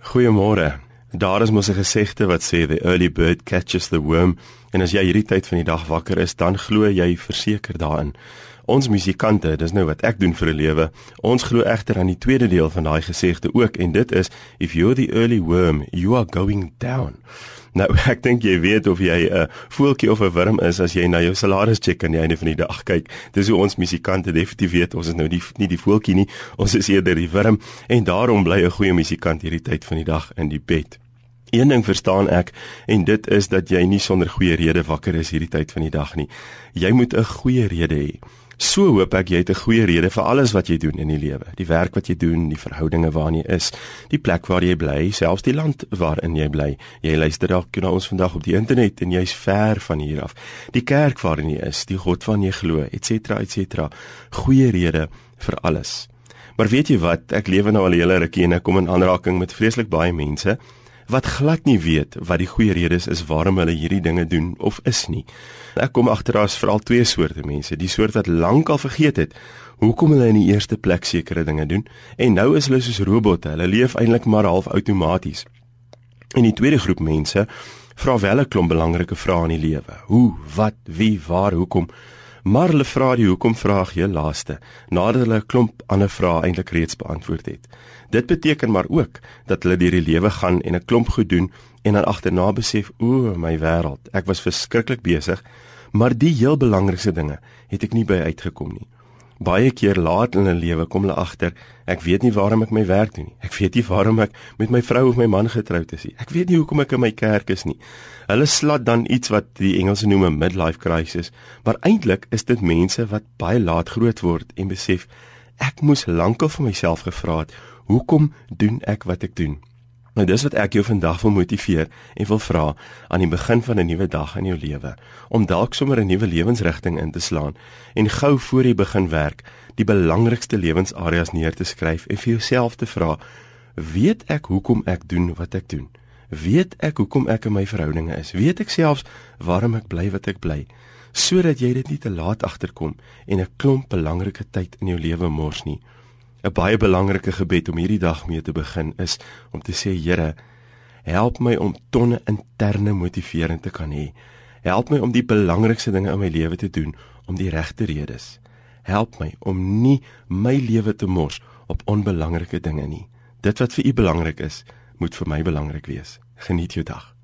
Goeiemôre. Daar is mos 'n gesegde wat sê the early bird catches the worm en as jy hierdie tyd van die dag wakker is, dan glo jy verseker daarin. Ons musikante, dis nou wat ek doen vir 'n lewe. Ons glo egter aan die tweede deel van daai gesegde ook en dit is if you're the early worm, you are going down. Nou ek dink jy weet of jy 'n uh, voeltjie of 'n wurm is as jy na jou salaris check aan die einde van die dag kyk. Dis hoe ons musikante definitief weet ons is nou die nie die voeltjie nie, ons is eerder die wurm en daarom bly 'n goeie musikant hierdie tyd van die dag in die bed. Een ding verstaan ek en dit is dat jy nie sonder goeie rede wakker is hierdie tyd van die dag nie. Jy moet 'n goeie rede hê. So hoop ek jy het 'n goeie rede vir alles wat jy doen in die lewe. Die werk wat jy doen, die verhoudinge waarin jy is, die plek waar jy bly, selfs die land waarin jy bly. Jy luister dalk na ons vandag op die internet en jy's ver van hier af. Die kerk waarin jy is, die God waarin jy glo, etc, etc. Goeie rede vir alles. Maar weet jy wat? Ek lewe nou al 'n hele rukkie en ek kom in aanraking met vreeslik baie mense wat glad nie weet wat die goeie redes is waarom hulle hierdie dinge doen of is nie. Ek kom agter daar's veral twee soorte mense, die soort wat lankal vergeet het hoekom hulle in die eerste plek sekere dinge doen en nou is hulle soos robotte, hulle leef eintlik maar half outomaties. En die tweede groep mense vra wel 'n klomp belangrike vrae in die lewe. Hoe, wat, wie, waar, hoekom? Maar hulle vra die hoekom vraag heel laaste nadat hulle 'n klomp ander vrae eintlik reeds beantwoord het. Dit beteken maar ook dat hulle deur die lewe gaan en 'n klomp goed doen en dan agterna besef, o, my wêreld, ek was verskriklik besig, maar die heel belangrikste dinge het ek nie by uitgekom nie. Baie keer laat in 'n lewe kom hulle agter, ek weet nie waarom ek my werk doen nie. Ek weet nie waarom ek met my vrou of my man getroud is nie. Ek weet nie hoekom ek in my kerk is nie. Hulle slat dan iets wat die Engelse noem 'n midlife crisis, maar eintlik is dit mense wat baie laat groot word en besef ek moes lankal vir myself gevra het, hoekom doen ek wat ek doen? Nou dis wat ek jou vandag wil motiveer en wil vra aan die begin van 'n nuwe dag in jou lewe om dalk sommer 'n nuwe lewensrigting in te slaan en gou voor jy begin werk die belangrikste lewensareas neer te skryf en vir jouself te vra weet ek hoekom ek doen wat ek doen? Weet ek hoekom ek in my verhoudinge is? Weet ek selfs waarom ek bly wat ek bly? Sodat jy dit nie te laat agterkom en 'n klomp belangrike tyd in jou lewe mors nie 'n baie belangrike gebed om hierdie dag mee te begin is om te sê Here, help my om tonne interne motivering te kan hê. Help my om die belangrikste dinge in my lewe te doen om die regte redes. Help my om nie my lewe te mors op onbelangrike dinge nie. Dit wat vir U belangrik is, moet vir my belangrik wees. Geniet jou dag.